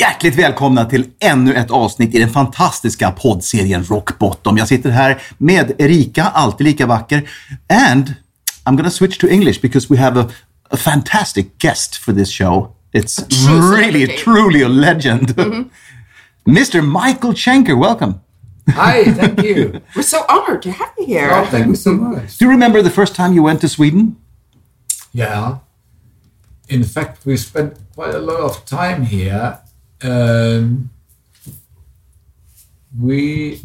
Hjärtligt välkomna till ännu ett avsnitt i den fantastiska poddserien Rock Bottom. Jag sitter här med Erika, alltid lika vacker. And I'm gonna switch to English because we have a, a fantastic guest for this show. It's really, truly a legend. Mr. Michael Schenker, welcome. Hi, thank you. We're so honored to have you here. Oh, thank you so much. Do you remember the first time you went to Sweden? Yeah. In fact, we spent quite a lot of time here. Um, we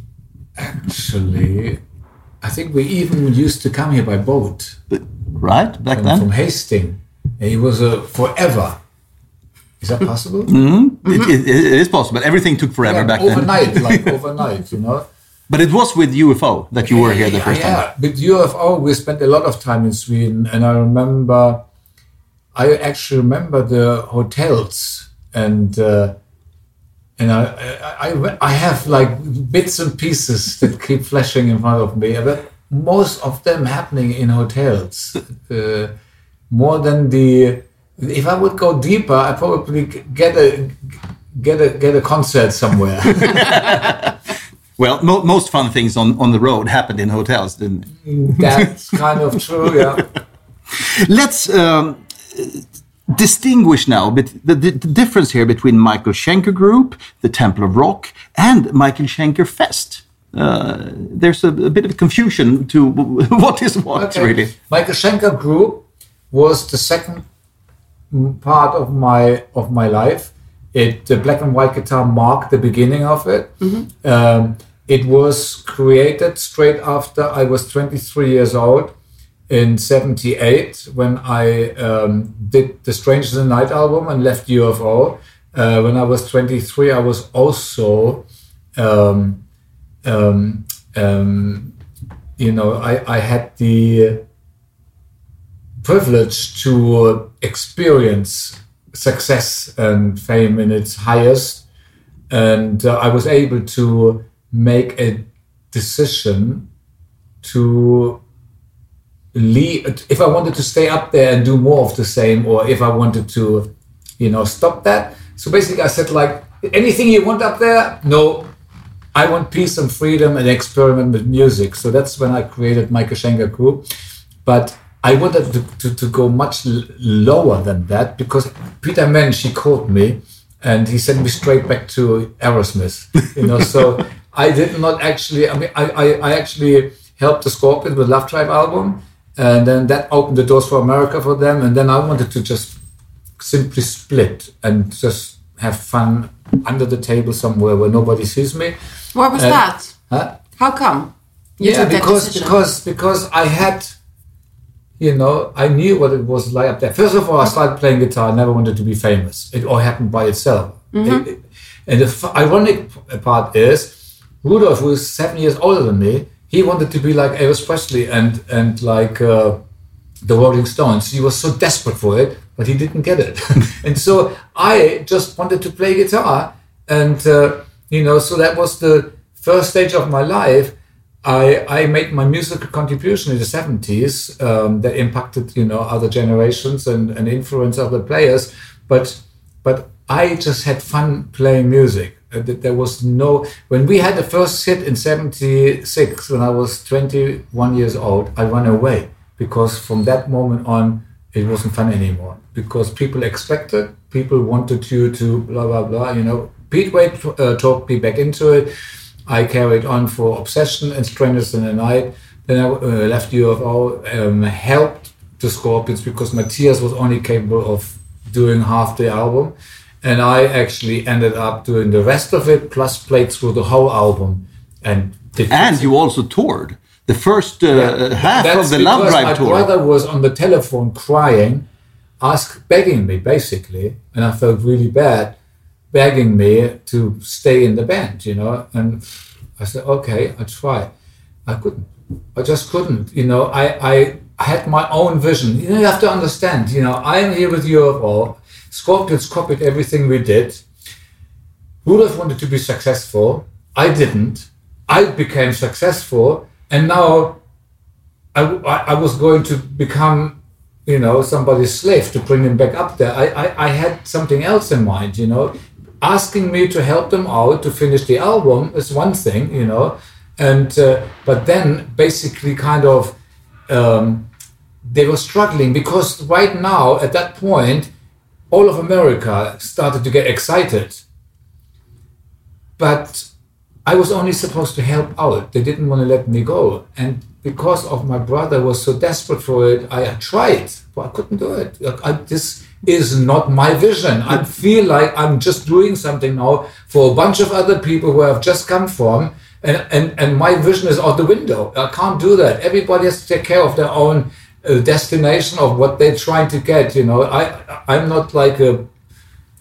actually, I think we even used to come here by boat Right, back from, then? from Hastings. And it was uh, forever. Is that possible? It, it- it is possible. Everything took forever Yeah, back then. overnight, like overnight, you know. But it was with UFO that you were here the first time. Yeah, with UFO, we spent a lot of time in Sweden, and I remember, I actually remember the hotels, and uh, and I, I I have like bits and pieces that keep flashing in front of me, but most of them happening in hotels, uh, more than the. If I would go deeper, I probably get a get a get a concert somewhere. Well, mo- most fun things on, on the road happened in hotels, didn't it? That's kind of true, yeah. Let's um, distinguish now bet the, the, the difference here between Michael Schenker Group, the Temple of Rock, and Michael Schenker Fest. Uh, there's a, a bit of confusion to what is what, really. Michael Schenker Group was the second mm, part of my of my life. It the black and white guitar marked the beginning of it. Um, it was created straight after I was 23 years old in 78 when I um, did the Strangers in the Night album and left UFO. Uh, when I was 23, I was also um, um, um, you know, I, I had the privilege to experience success and fame in its highest. And uh, I was able to make a decision to leave if I wanted to stay up there and do more of the same, or if I wanted to, you know, stop that. So basically, I said like anything you want up there, no. I want peace and freedom and experiment with music. So that's when I created Michael Schenker Group. But I wanted to, to, to go much l- lower than that because Peter Mensch, he called me and he sent me straight back to Aerosmith. You know, so I did not actually, I mean, I, I, I actually helped the Scorpions with Lovedrive album. And then that opened the doors for America for them. And then I wanted to just simply split and just have fun under the table somewhere where nobody sees me. What was that? Huh? How come? You yeah, because because because I had, you know, I knew what it was like up there. First of all, I started playing guitar. I never wanted to be famous. It all happened by itself. Mm-hmm. It- it- and the f- ironic part is, Rudolf, who is seven years older than me, he wanted to be like Elvis Presley and and like uh, the Rolling Stones. He was so desperate for it, but he didn't get it. and so I just wanted to play guitar, and uh, you know, so that was the first stage of my life. I, I made my musical contribution in the 70s um, that impacted you know other generations and, and influenced other players but but I just had fun playing music Uh, th- there was no when we had the first hit in 76 when I was 21 years old I ran away because from that moment on it wasn't fun anymore because people expected people wanted you to blah blah blah you know. Pete Way uh, talked me back into it. I carried on for Obsession and Strangers in the Night, Then I uh, left UFO, um, helped the Scorpions because Matthias was only capable of doing half the album. And I actually ended up doing the rest of it, plus played through the whole album. And did And you also toured. The first uh, half That's of the Love Drive my tour. brother was on the telephone crying, ask, begging me basically, and I felt really bad, begging me to stay in the band, you know. And I said, okay, I try. I couldn't. I just couldn't. You know, I, I had my own vision. You know, you have to understand. You know, I'm here with UFO. Scorpions copied everything we did. Rudolph wanted to be successful. I didn't. I became successful, and now I, I, I was going to become, you know, somebody's slave to bring him back up there. I, I, I had something else in mind, you know. Asking me to help them out to finish the album is one thing, you know, and uh, but then basically kind of um, they were struggling because right now at that point all of America started to get excited, but I was only supposed to help out. They didn't want to let me go. And because of my brother was so desperate for it, I tried, but I couldn't do it. I, this is not my vision. I feel like I'm just doing something now for a bunch of other people who have just come from, and, and, and my vision is out the window. I can't do that. Everybody has to take care of their own uh, destination of what they're trying to get. You know, I I'm not like a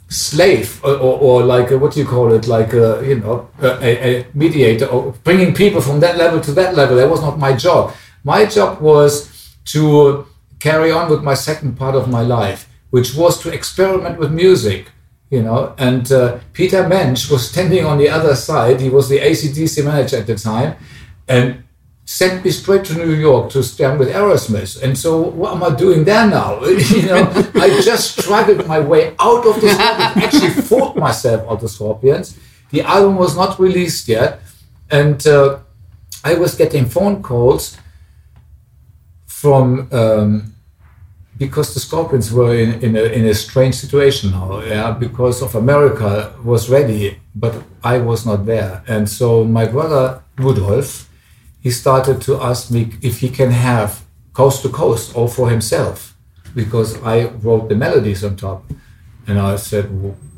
slave or, or, or like a, what do you call it? Like a you know a, a mediator or bringing people from that level to that level. That was not my job. My job was to carry on with my second part of my life which was to experiment with music you know. And uh, peter mensch was standing on the other side. He was the acdc manager at the time. And sent me straight to New York to stand with Aerosmith. And so, what am I doing there now? you know, I just struggled my way out of the Scorpions, actually fought myself out of the Scorpions. The album was not released yet, and uh, I was getting phone calls from. Um, because the Scorpions were in, in, a, in a strange situation now, yeah, because of America was ready, but I was not there. And so my brother Rudolf, he started to ask me if he can have coast to coast all for himself because I wrote the melodies on top. And I said,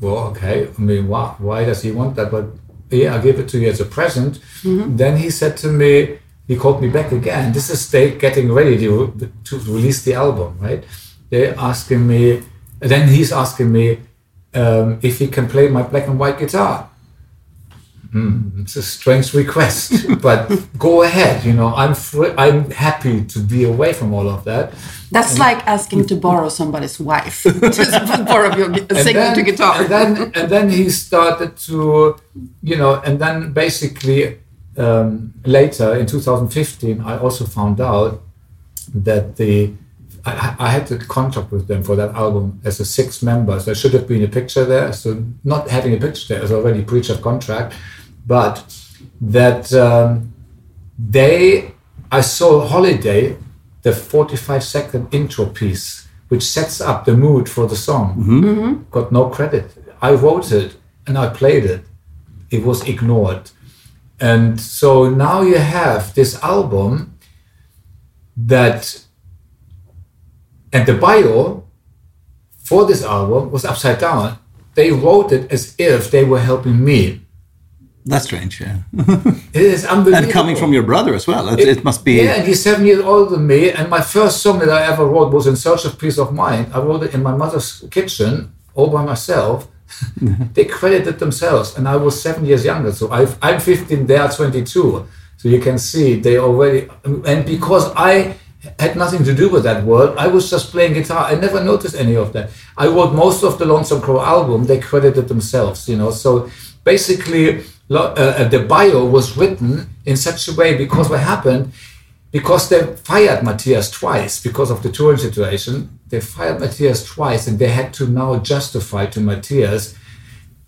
well, okay. I mean, why, why does he want that? But yeah, I give it to you as a present. Then he said to me, he called me back again. This is they getting ready to, to release the album, right? They're asking me, then he's asking me um, if he can play my black and white guitar. Hmm, it's a strange request, but go ahead. You know, I'm free, I'm happy to be away from all of that. That's like asking to borrow somebody's wife to borrow your And singing then, to guitar. And then, and then he started to, you know, and then basically um, later in 2015, I also found out that the I, I had the contract with them for that album as a six members. There should have been a picture there. So not having a picture there is already breach of contract. But that um, they, I saw Holiday, the 45 second intro piece, which sets up the mood for the song. Got no credit. I wrote it and I played it. It was ignored. And so now you have this album that, and the bio for this album was upside down. They wrote it as if they were helping me. That's strange, yeah. It is unbelievable. and coming from your brother as well. It, it must be. Yeah, and he's seven years older than me. And my first song that I ever wrote was In Search of Peace of Mind. I wrote it in my mother's kitchen all by myself. they credited themselves, and I was seven years younger. So I've, I'm 15, they are 22. So you can see they already. And because I had nothing to do with that world, I was just playing guitar. I never noticed any of that. I wrote most of the Lonesome Crow album. They credited themselves, you know. So basically, uh, uh, the bio was written in such a way because what happened because they fired Matthias twice because of the touring situation. They fired Matthias twice, and they had to now justify to Matthias,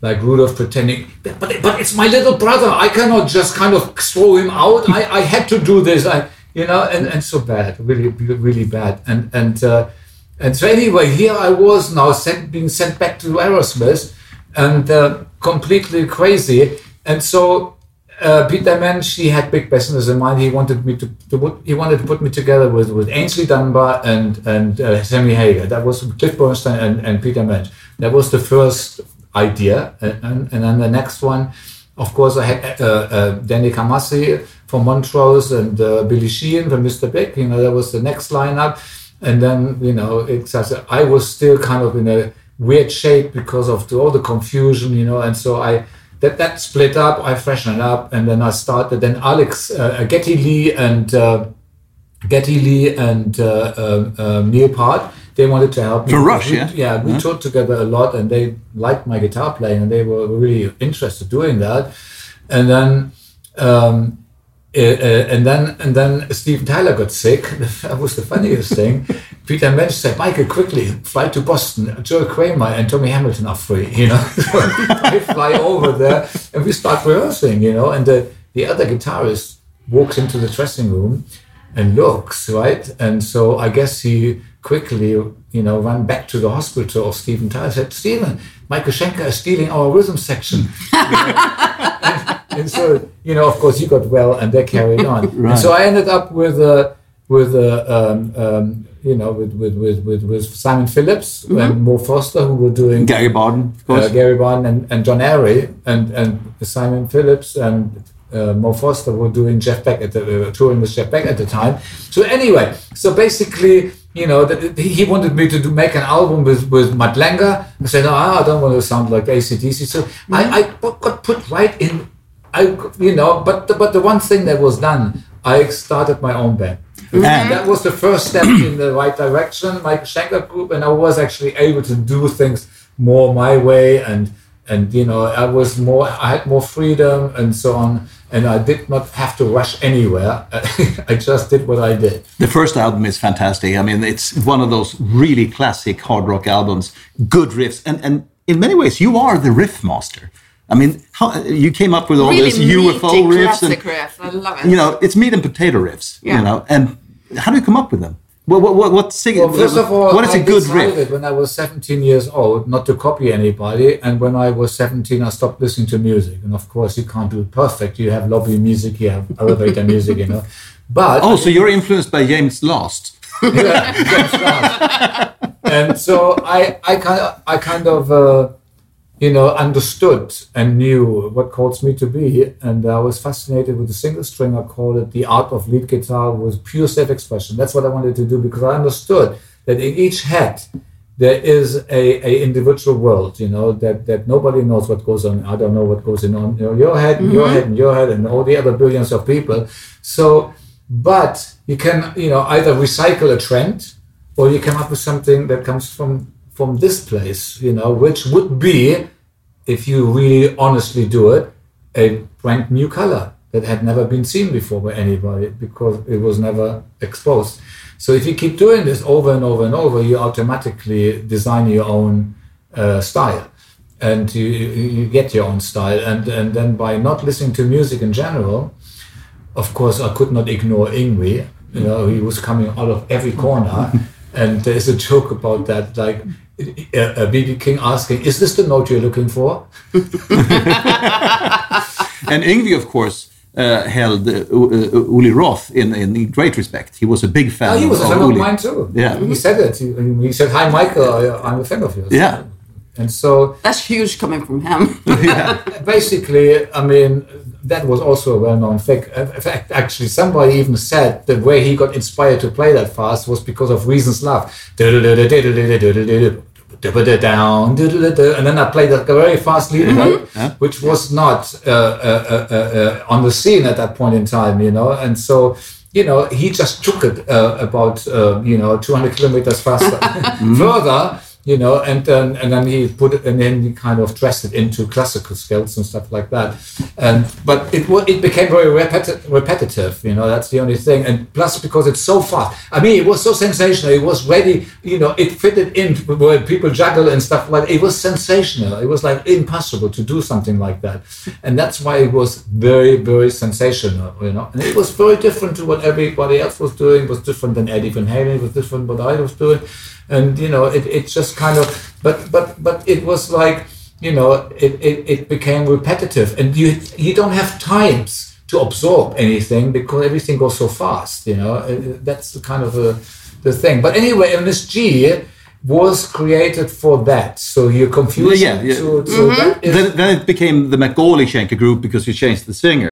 like Rudolph pretending, but but it's my little brother. I cannot just kind of throw him out. I, I had to do this. I you know, and, and so bad, really really bad. And and uh, and so anyway, here I was now sent being sent back to Aerosmith, and uh, completely crazy. And so uh, Peter Mensch, he had big business in mind. He wanted me to, to put, he wanted to put me together with, with Aynsley Dunbar and and uh, Sammy Hagar. That was Cliff Bernstein and, and Peter Mensch. That was the first idea, and, and, and then the next one, of course, I had uh, uh, Denny Carmassi from Montrose and uh, Billy Sheehan from Mr. Big. You know, that was the next lineup, and then you know, it's I was still kind of in a weird shape because of the, all the confusion, you know, and so I that that split up. I freshened up, and then I started. Then Alex uh, Geddy Lee and uh, Geddy Lee and uh, um, um, Neil Peart. They wanted to help me. For Rush, We- yeah? Yeah, we toured together a lot, and they liked my guitar playing, and they were really interested doing that. And then. Um, uh, uh, and then and then Steven Tyler got sick. that was the funniest thing. Peter Mensch said, "Michael, quickly fly to Boston. Joe Kramer and Tommy Hamilton are free." You know, so I fly over there and we start rehearsing. You know, and the the other guitarist walks into the dressing room and looks right, and so I guess he quickly you know ran back to the hospital of Steven Tyler. Said, "Steven, Michael Schenker is stealing our rhythm section." and so you know, of course, you got well, and they carried on. And so I ended up with a with a um, um, you know with with with with, with Simon Phillips and Mo Foster, who were doing Gary Barden, of course. uh, Gary Barden and, and John Airey and and Simon Phillips and. Uh, Mo Foster were doing Jeff Beck at the uh, touring with Jeff Beck at the time. So anyway, so basically, you know, that he wanted me to do, make an album with with Mutt Lange. I said, no, I don't want to sound like ACDC. So I, I got put right in I, you know, but the, but the one thing that was done, I started my own band. Mm-hmm. And That was the first step in the right direction, Mike Schenker Group, and I was actually able to do things more my way, and and you know, I was more, I had more freedom and so on, and I did not have to rush anywhere. I just did what I did. The first album is fantastic. I mean, it's one of those really classic hard rock albums, good riffs, and and in many ways, you are the riff master. I mean, how you came up with all really this UFO meaty riffs and riff. I love it. you know, it's meat and potato riffs. Yeah. You know, and how do you come up with them? What what what, what sing, Well, first of all, what is I a good riff? when I was 17 years old not to copy anybody, and when I was 17, I stopped listening to music. And of course, you can't do it perfect. You have lobby music, you have elevator music, you know. But Oh, so you're influenced by James Last. yeah, James Brown. and so I, I kind of, I kind of, uh, you know, understood and knew what calls me to be, and I was fascinated with the single string. I called it the art of lead guitar with pure self-expression. That's what I wanted to do because I understood that in each head there is a, a individual world, you know, that, that nobody knows what goes on. I don't know what goes on in you know, your head, and your mm-hmm. head, and your head, and all the other billions of people. So, but you can, you know, either recycle a trend or you come up with something that comes from from this place, you know, which would be, if you really honestly do it, a brand new color that had never been seen before by anybody because it was never exposed. So if you keep doing this over and over and over, you automatically design your own uh, style, and you, you get your own style. And and then by not listening to music in general, of course, I could not ignore Yngwie. You know, he was coming out of every corner. and there's a joke about that, like uh, B.B. King asking, "Is this the note you're looking for?" And Yngwie, of course, uh, held uh, uh, Uli Roth in, in great respect. He was a big fan Oh, he was a of of mine too. Yeah. he said it. He, he said, "Hi, Michael. I- I'm a fan of yours." Yeah. And so That's huge coming from him. basically, I mean, that was also a well-known fact. In fact, actually, somebody even said the way he got inspired to play that fast was because of Reason's Love. Down, and then I played a very fast lead, right? which was not uh, uh, uh, uh, on the scene at that point in time, you know. And so, you know, he just took it uh, about uh, you know 200 kilometers faster, further, you know, and then and then he put it, and then he kind of dressed it into classical scales and stuff like that. And but it it became very repeti- repetitive, you know. That's the only thing. And plus, because it's so fast, I mean, it was so sensational. It was ready, you know. It fitted in where people juggle and stuff like. It was sensational. It was like impossible to do something like that, and that's why it was very very sensational, you know. And it was very different to what everybody else was doing. It was different than Eddie Van Halen. It was different what I was doing and you know it, it just kind of but but but it was like you know, it, it, it became repetitive, and you you don't have times to absorb anything because everything goes so fast. You know, Uh, that's the kind of a, the thing. But anyway, MSG was created for that. So you're confusing. Yeah, yeah. So, so that is, Then, then it became the McAuley Schenker group because you changed the singer.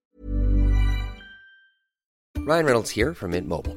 Ryan Reynolds here from Mint Mobile.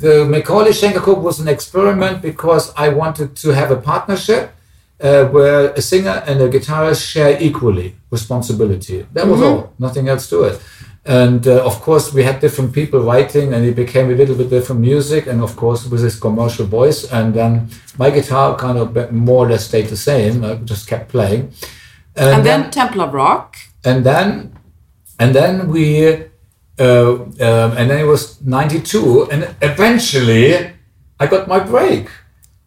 The McAuley Schenker was an experiment because I wanted to have a partnership uh, where a singer and a guitarist share equally responsibility. That was all, nothing else to it. And uh, of course, we had different people writing, and it became a little bit different music. And of course, with this commercial voice, and then my guitar kind of more or less stayed the same. I just kept playing. And then Temple of Rock. and then and then we uh, um, and then it was 92 and eventually i got my break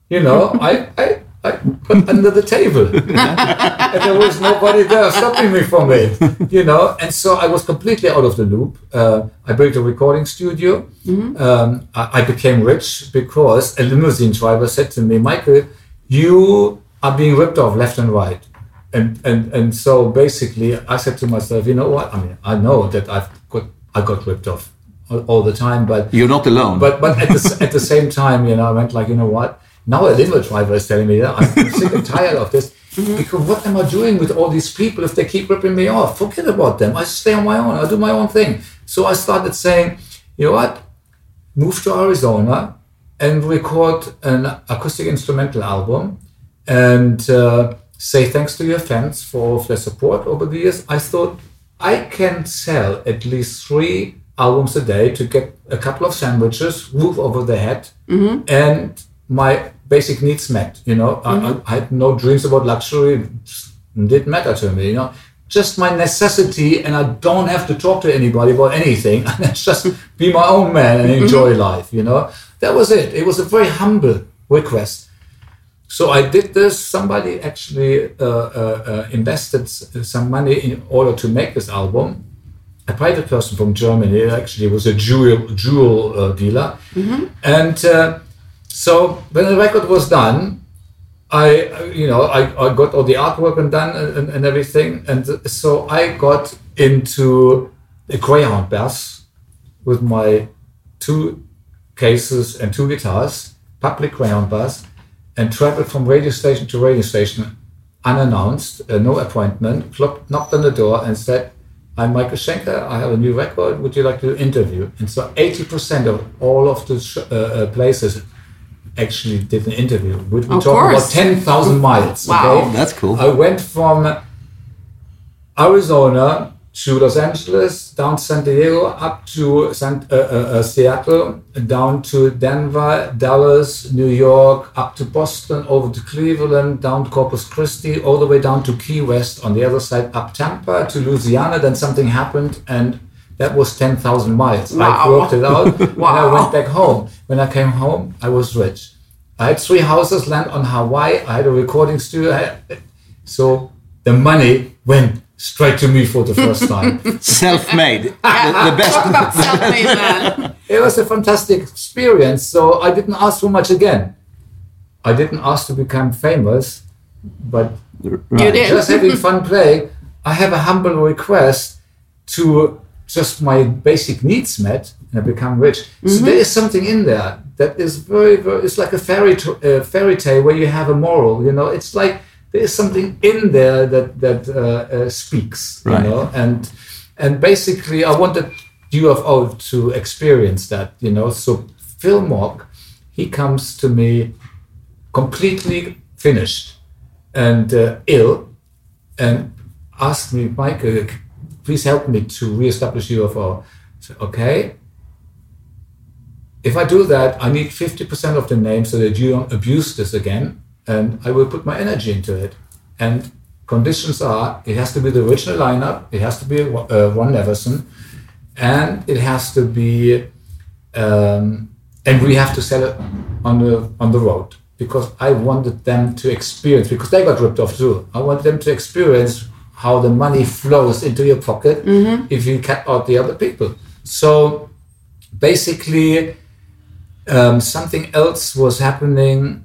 you know i i I got under the table. and there was nobody there stopping me from it, you know. And so I was completely out of the loop. Uh, I built a recording studio. Um, I, I became rich because a limousine driver said to me, Michael, you are being ripped off left and right and and and so basically I said to myself, you know what? I mean, I know that I've got I got ripped off all, all the time, but You're not alone. but but at the at the same time, you know, I went like, you know what? Now a limo driver is telling me that I'm sick and tired of this. Because what am I doing with all these people if they keep ripping me off? Forget about them. I stay on my own. I do my own thing. So I started saying, you know what? Move to Arizona and record an acoustic instrumental album and uh, say thanks to your fans for their support over the years. I thought I can sell at least three albums a day to get a couple of sandwiches, roof over the head, mm-hmm. and my basic needs met. You know, I, I, I had no dreams about luxury. It didn't matter to me. You know, just my necessity, and I don't have to talk to anybody about anything. I just be my own man and mm-hmm. enjoy life. You know, that was it. It was a very humble request. So I did this. Somebody actually uh, uh, uh, invested some money in order to make this album. A private person from Germany, actually, was a jewel jewel uh, dealer, and uh, so when the record was done, I, uh, you know, I, I got all the artwork and done and, and, and everything, and so I got into a Greyhound bus with my two cases and two guitars, public Greyhound bus, and traveled from radio station to radio station unannounced, uh, no appointment, clock, knocked on the door and said, I'm Michael Schenker, I have a new record, would you like to interview? And so 80% of all of the sh- uh, uh, places actually did an interview. We we Of talking about 10,000 miles. Wow. okay? That's cool. I went from Arizona to Los Angeles, down to San Diego, up to San, uh, uh, uh, Seattle, down to Denver, Dallas, New York, up to Boston, over to Cleveland, down to Corpus Christi, all the way down to Key West, on the other side, up Tampa to Louisiana. Then something happened, and that was 10,000 miles. I Wow. worked it out, and I went back home. When I came home, I was rich. I had three houses, land on Hawaii. I had a recording studio. I had- so the money went straight to me for the first time. Self-made. the, the best. Talk about self-made man. it was a fantastic experience. So I didn't ask for much again. I didn't ask to become famous, but You just having fun playing. I have a humble request to just my basic needs met and I become rich. So there is something in there that is very, very. It's like a fairy t- uh, fairy tale where you have a moral. You know, it's like there is something in there that that uh, uh, speaks, Right. you know, and and basically I wanted UFO to experience that, you know. So Phil Mogg, he comes to me completely finished and uh, ill, and asked me, Michael, please help me to reestablish UFO. So, okay, if I do that, I need 50% of the name so that you don't abuse this again, and I will put my energy into it. And conditions are it has to be the original lineup, it has to be uh, Ron Nevison, and it has to be, um, and we have to sell it on the on the road because I wanted them to experience because they got ripped off too. I want them to experience how the money flows into your pocket if you cut out the other people. So basically um, something else was happening.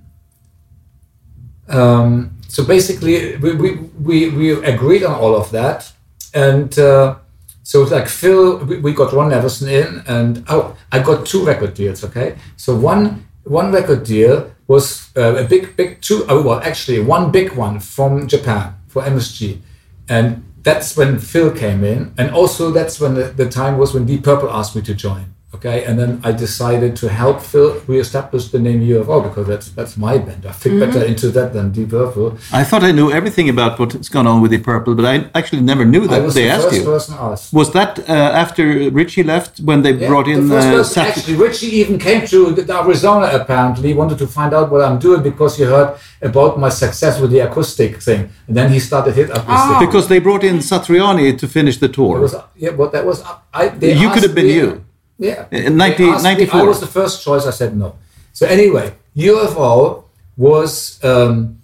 Um, so basically, we, we, we, we agreed on all of that. And uh, so like Phil, we, we got Ron Nevison in, and oh, I got two record deals, okay? So one one record deal was uh, a big, big two, oh, well, actually, one big one from Japan for MSG. And that's when Phil came in. And also, that's when the, the time was when Deep Purple asked me to join. Okay, and then I decided to help Phil reestablish the name UFO because that's that's my band. I fit better into that than Deep Purple. I thought I knew everything about what's gone on with the purple, but I actually never knew I that was they the asked first you. person asked. Was that uh, after Richie left when they Yeah, brought in the first uh, person, Sat- actually, Richie even came to Arizona apparently. He wanted to find out what I'm doing because he heard about my success with the acoustic thing. And then he started hit acoustic. because they brought in Satriani to finish the tour? It was, yeah, but that was I. They You could have been me- you. Yeah. In They 90 asked 94. I was the first choice. I said no. So anyway, UFO was. Um,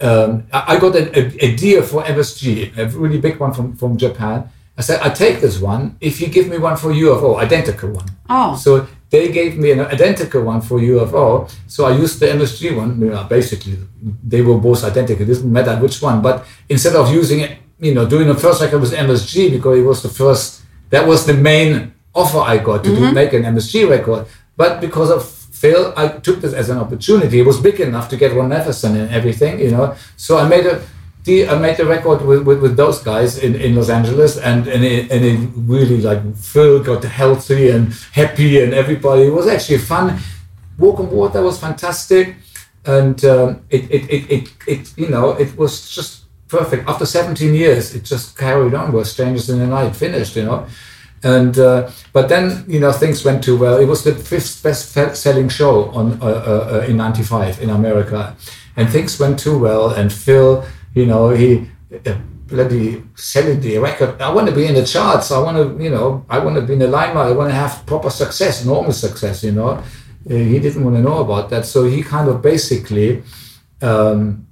um, I I got a, a, a deal for MSG, a really big one from, from Japan. I said, I take this one if you give me one for UFO, identical one. Oh. So they gave me an identical one for UFO. So I used the MSG one. You know, basically, they were both identical. It doesn't matter which one. But instead of using it, you know, doing the first record with MSG because it was the first, that was the main offer I got to do, make an MSG record. But because of Phil, I took this as an opportunity. It was big enough to get Ron Nevison and everything, you know. So I made a, the, I made the record with, with, with those guys in, in Los Angeles, and and it, and it really like Phil got healthy and happy, and everybody. It was actually fun. Walk on Water was fantastic, and um, it, it, it, it, it you know it was just perfect. After 17 years, it just carried on. Was Strangers in the Night finished, you know. And uh, but then you know things went too well. It was the fifth best-selling show on uh, uh, uh, in '95 in America, and things went too well. And Phil, you know, he uh, bloody selling the record. I want to be in the charts. I want to, you know, I want to be in the limelight. I want to have proper success, normal success. You know, Uh, he didn't want to know about that, so he kind of basically. Um,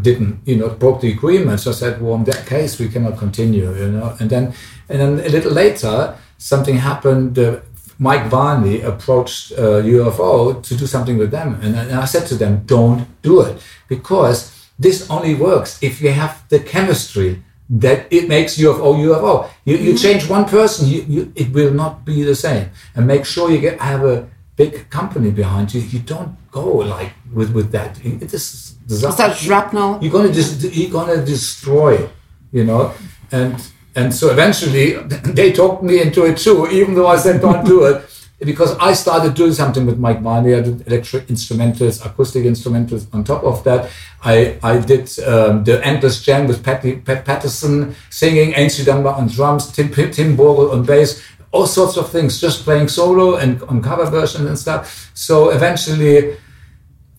didn't you know broke the agreement. So I said well in that case we cannot continue you know. And then and then a little later something happened uh, Mike Varney approached uh, UFO to do something with them. And, and I said to them don't do it because this only works if you have the chemistry that it makes UFO UFO you, you change one person you, you, it will not be the same. And make sure you get have a big company behind you you don't go like with with that it is Is that shrapnel? you're gonna dis- you're gonna destroy you know and and so eventually they talked me into it too even though i said don't do it because i started doing something with mike Varney. i did electric instrumentals acoustic instrumentals on top of that i i did um, the endless jam with Patty, pat patterson singing Aynsley Dunbar on drums tim tim Bogert on bass all sorts of things just playing solo and on cover versions and stuff so eventually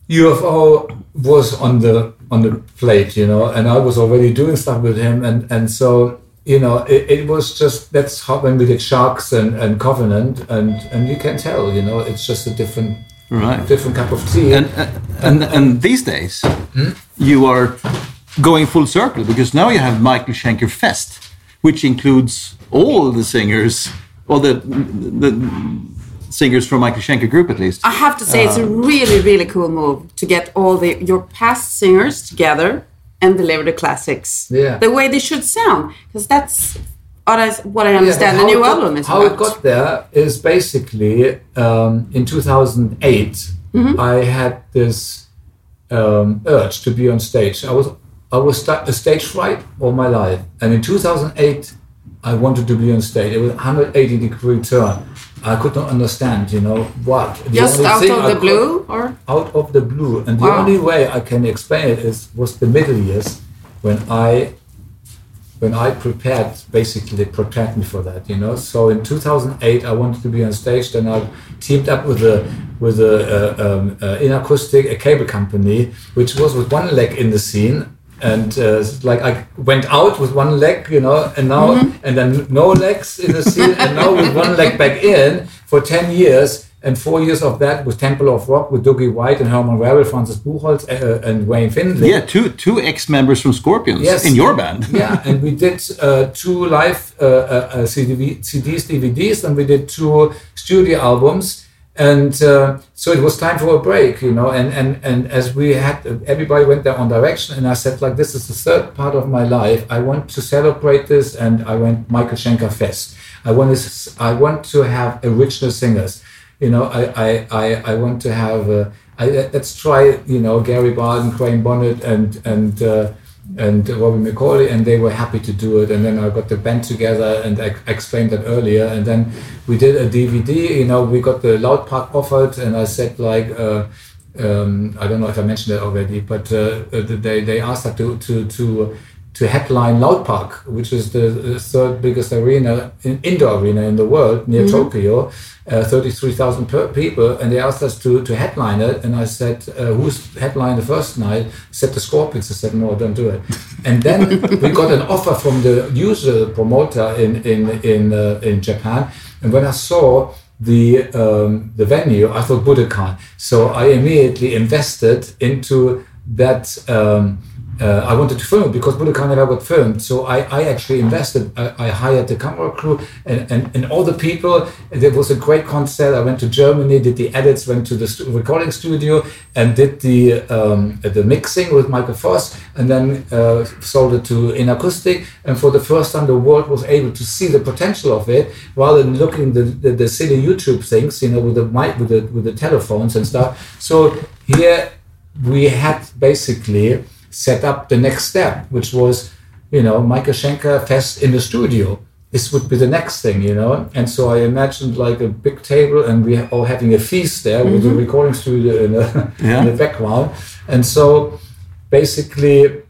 UFO was on the on the plate, you know, and I was already doing stuff with him, and and so you know, it, it was just that's how when we did Sharks and, and Covenant, and and you can tell, you know, it's just a different Right. different cup of tea. And, and, and these days, Hmm? you are going full circle because now you have Michael Schenker Fest, which includes all the singers, all the, the singers from Michael Schenker Group at least. I have to say, it's a really, really cool move to get all the your past singers together and deliver the classics Yeah. the way they should sound. Because that's what I, what I Yeah, understand but the new got- album is How about. it got there is basically um, in 2008, Mm-hmm. I had this um, urge to be on stage. I was I was sta- a stage fright all my life. And in 2008, I wanted to be on stage. It was 180 degree turn. I could not understand, you know, what. The Just out of the could- blue, or out of the blue. And the only way I can explain it is was the middle years when I when I prepared basically they prepared me for that, you know. So in 2008 I wanted to be on stage. Then I teamed up with a with a uh, um, uh, inakustik a cable company, which was with one leg in the scene. And uh, like I went out with one leg, you know, and now and then no legs in the scene, and now with one leg back in for ten years, and four years of that with Temple of Rock with Doogie White and Herman Rarebell, Francis Buchholz, uh, and Wayne Findlay. Yeah, two two ex members from Scorpions Yes. in your band. yeah, and we did uh, two live uh, uh, uh, CDs, DVDs, and we did two studio albums. And uh, so it was time for a break, you know. And, and, and as we had, everybody went their own direction. And I said, like, this is the third part of my life. I want to celebrate this. And I went Michael Schenker Fest. I want to, I want to have original singers. You know, I, I, I, I want to have, uh, I, let's try, you know, Gary Barden, Graham Bonnet, and, and, uh, and Robbie McAuley, and they were happy to do it. And then I got the band together, and I explained that earlier. And then we did a DVD. You know, we got the Loud Park offered, and I said like, uh, um, I don't know if I mentioned that already, but uh, uh, they they asked us to to to to headline Loud Park, which is the third biggest arena, in, indoor arena in the world near Tokyo, uh, 33,000 per people, and they asked us to, to headline it. And I said, uh, who's headline the first night? I said the Scorpions. I said, no, don't do it. And then we got an offer from the usual promoter in in in uh, in Japan. And when I saw the um, the venue, I thought Budokan. So I immediately invested into that. Um, uh, I wanted to film it because Budokan never got filmed. So I, I actually invested. I, I hired the camera crew and, and, and all the people. There was a great concert. I went to Germany, did the edits, went to the recording studio, and did the um, the mixing with Michael Voss, and then uh, sold it to inakustik. And for the first time, the world was able to see the potential of it, rather than looking the the, the silly YouTube things, you know, with the mic, with the with the telephones and stuff. So here we had basically set up the next step, which was, you know, Michael Schenker Fest in the studio. This would be the next thing, you know. And so I imagined like a big table, and we all having a feast there with the recording studio in the, Yeah. in the background. And so basically,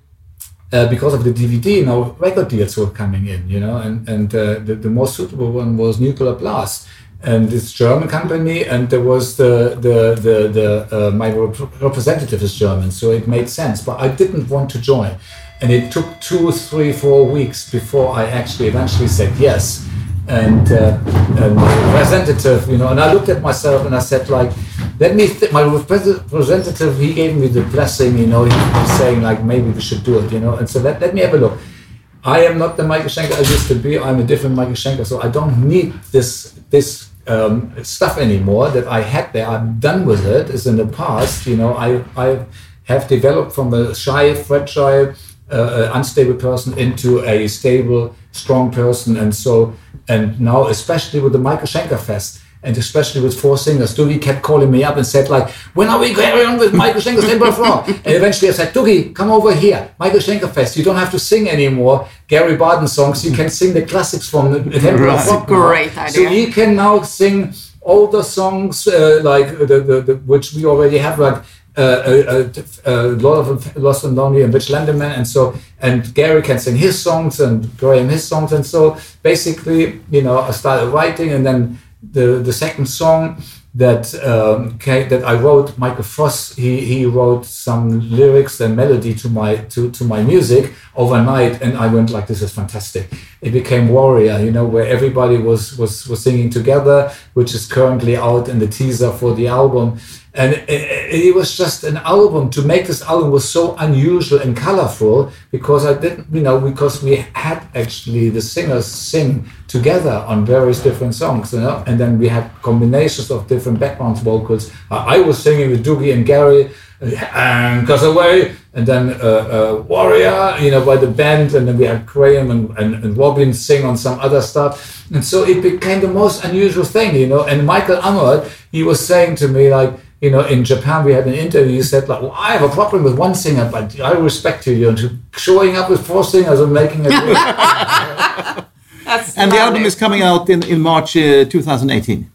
uh, because of the DVD, now record deals were coming in, you know, and and uh, the, the most suitable one was Nuclear Blast, and this German company, and there was the the the, the uh, my rep- representative is German, so it made sense. But I didn't want to join, and it took two, three, four weeks before I actually eventually said yes. And, uh, and my representative, you know, and I looked at myself and I said, like, let me. My representative, he gave me the blessing, you know, he was saying like maybe we should do it, you know, and so let, let me have a look. I am not the Michael Schenker I used to be. I'm a different Michael Schenker, so I don't need this this um, stuff anymore that I had there. I'm done with it. It's in the past. You know, I I have developed from a shy, fragile, uh, unstable person into a stable, strong person, and so and now especially with the Michael Schenker Fest. And especially with four singers, Doogie kept calling me up and said like, "When are we going on with Michael Schenker's Temple of Rock?" And eventually I said, "Doogie, come over here, Michael Schenker Fest. You don't have to sing anymore Gary Barden songs. You can sing the classics from the the Temple of Right. Rock." now." Great So idea. he can now sing all the songs uh, like the, the, the which we already have like. Uh, a, a, a lot of Lost and Lonely and Rich Lenderman and so and Gary can sing his songs and Graham his songs and so basically you know I started writing and then the the second song that um, came, that I wrote Michael Voss he, he wrote some lyrics and melody to my to, to my music overnight and I went like this is fantastic it became Warrior you know where everybody was was was singing together which is currently out in the teaser for the album. And it, it was just an album. To make this album was so unusual and colorful because I didn't you know because we had actually the singers sing together on various different songs you know and then we had combinations of different background vocals. I was singing with Doogie and Gary and goes away and then uh, uh, Warrior you know by the band and then we had Graham and, and, and Robin sing on some other stuff and so it became the most unusual thing you know and Michael Amott he was saying to me like you know, in Japan, we had an interview. He said like, well, I have a problem with one singer, but I respect you. You're showing up with four singers and making it. work. That's And the album is coming out in, in March uh, 2018.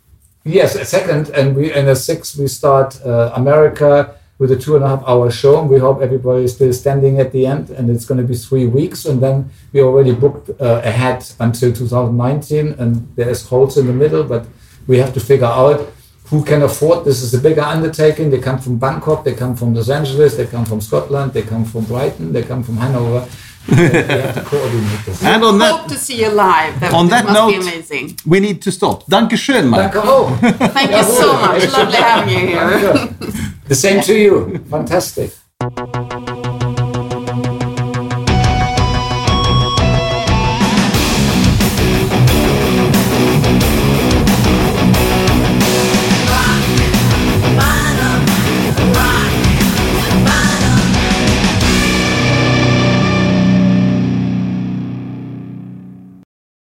yes, a second, and we and a six we start uh, America with a two and a half hour show. And we hope everybody is still standing at the end, and it's going to be three weeks. And then we already booked uh, ahead until 2019, and there's holes in the middle, but we have to figure out who can afford this is a bigger undertaking they come from bangkok they come from los angeles they come from scotland they come from brighton they come from hanover we have to coordinate And on that, Hope that, to see you live. That, on that that must be note, amazing. we need to stop. Danke schön, Mike. Danke auch. Thank you so much. Lovely having you here. The same to you. Fantastic.